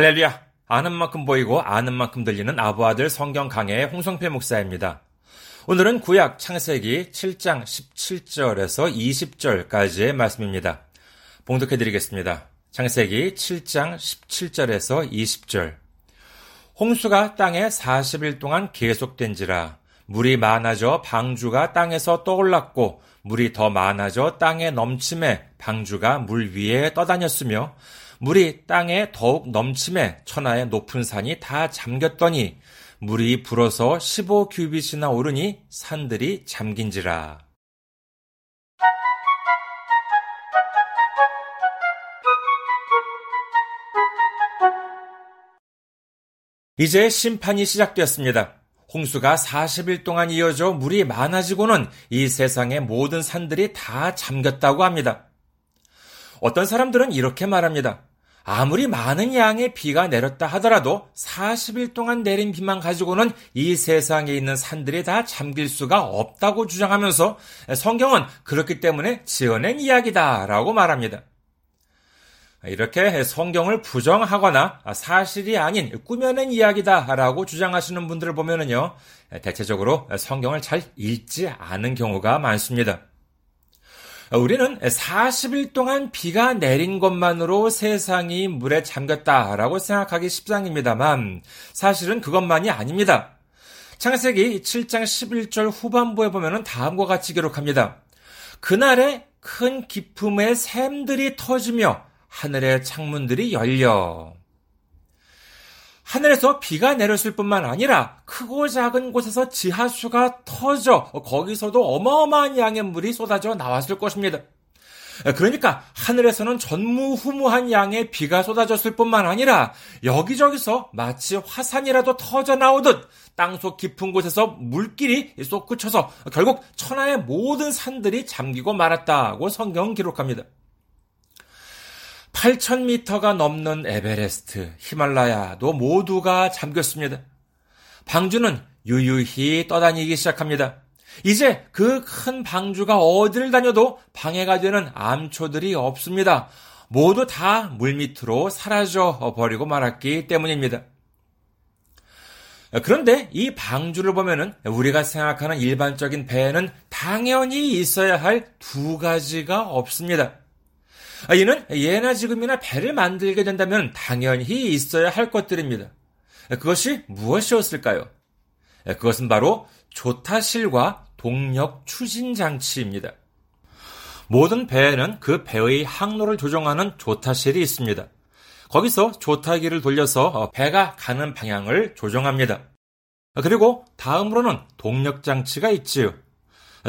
할렐루야! 아는 만큼 보이고 아는 만큼 들리는 아부아들 성경 강해의 홍성필 목사입니다. 오늘은 구약 창세기 7장 17절에서 20절까지의 말씀입니다. 봉독해 드리겠습니다. 창세기 7장 17절에서 20절. 홍수가 땅에 40일 동안 계속된지라 물이 많아져 방주가 땅에서 떠올랐고 물이 더 많아져 땅에 넘침에 방주가 물 위에 떠다녔으며 물이 땅에 더욱 넘침에 천하의 높은 산이 다 잠겼더니 물이 불어서 15규빗이나 오르니 산들이 잠긴지라. 이제 심판이 시작되었습니다. 홍수가 40일 동안 이어져 물이 많아지고는 이 세상의 모든 산들이 다 잠겼다고 합니다. 어떤 사람들은 이렇게 말합니다. 아무리 많은 양의 비가 내렸다 하더라도 40일 동안 내린 비만 가지고는 이 세상에 있는 산들이 다 잠길 수가 없다고 주장하면서 성경은 그렇기 때문에 지어낸 이야기다라고 말합니다. 이렇게 성경을 부정하거나 사실이 아닌 꾸며낸 이야기다라고 주장하시는 분들을 보면은요, 대체적으로 성경을 잘 읽지 않은 경우가 많습니다. 우리는 40일 동안 비가 내린 것만으로 세상이 물에 잠겼다라고 생각하기 십상입니다만 사실은 그것만이 아닙니다. 창세기 7장 11절 후반부에 보면 다음과 같이 기록합니다. 그날에 큰 기품의 샘들이 터지며 하늘의 창문들이 열려 하늘에서 비가 내렸을 뿐만 아니라 크고 작은 곳에서 지하수가 터져 거기서도 어마어마한 양의 물이 쏟아져 나왔을 것입니다. 그러니까 하늘에서는 전무후무한 양의 비가 쏟아졌을 뿐만 아니라 여기저기서 마치 화산이라도 터져 나오듯 땅속 깊은 곳에서 물길이 쏟구쳐서 결국 천하의 모든 산들이 잠기고 말았다고 성경은 기록합니다. 8,000m가 넘는 에베레스트, 히말라야도 모두가 잠겼습니다. 방주는 유유히 떠다니기 시작합니다. 이제 그 큰 방주가 어디를 다녀도 방해가 되는 암초들이 없습니다. 모두 다 물밑으로 사라져 버리고 말았기 때문입니다. 그런데 이 방주를 보면은 우리가 생각하는 일반적인 배에는 당연히 있어야 할 두 가지가 없습니다. 아, 이는 예나 지금이나 배를 만들게 된다면 당연히 있어야 할 것들입니다. 그것이 무엇이었을까요? 그것은 바로 조타실과 동력 추진 장치입니다. 모든 배에는 그 배의 항로를 조정하는 조타실이 있습니다. 거기서 조타기를 돌려서 배가 가는 방향을 조정합니다. 그리고 다음으로는 동력 장치가 있지요.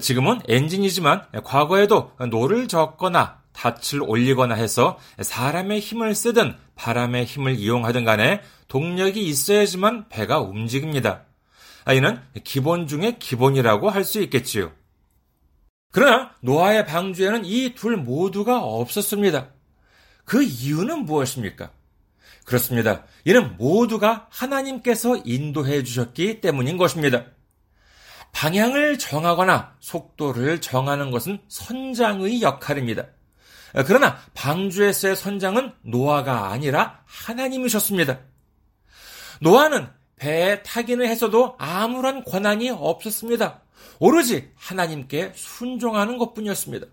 지금은 엔진이지만 과거에도 노를 젓거나 돛을 올리거나 해서 사람의 힘을 쓰든 바람의 힘을 이용하든 간에 동력이 있어야지만 배가 움직입니다. 이는 기본 중의 기본이라고 할 수 있겠지요. 그러나 노아의 방주에는 이 둘 모두가 없었습니다. 그 이유는 무엇입니까? 그렇습니다. 이는 모두가 하나님께서 인도해 주셨기 때문인 것입니다. 방향을 정하거나 속도를 정하는 것은 선장의 역할입니다. 그러나 방주에서의 선장은 노아가 아니라 하나님이셨습니다. 노아는 배에 타기는 했어도 아무런 권한이 없었습니다. 오로지 하나님께 순종하는 것 뿐이었습니다.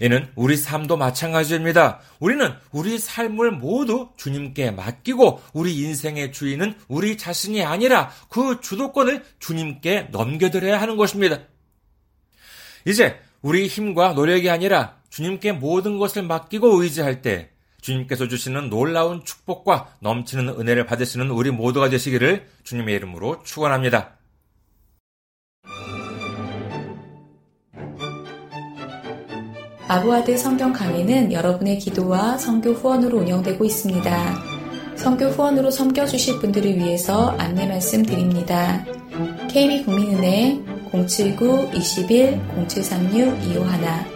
이는 우리 삶도 마찬가지입니다. 우리는 우리 삶을 모두 주님께 맡기고 우리 인생의 주인은 우리 자신이 아니라 그 주도권을 주님께 넘겨드려야 하는 것입니다. 이제 우리 힘과 노력이 아니라 주님께 모든 것을 맡기고 의지할 때 주님께서 주시는 놀라운 축복과 넘치는 은혜를 받으시는 우리 모두가 되시기를 주님의 이름으로 축원합니다. 아부아드 성경 강의는 여러분의 기도와 성교 후원으로 운영되고 있습니다. 성교 후원으로 섬겨주실 분들을 위해서 안내 말씀 드립니다. KB국민은행 079-21-0736-251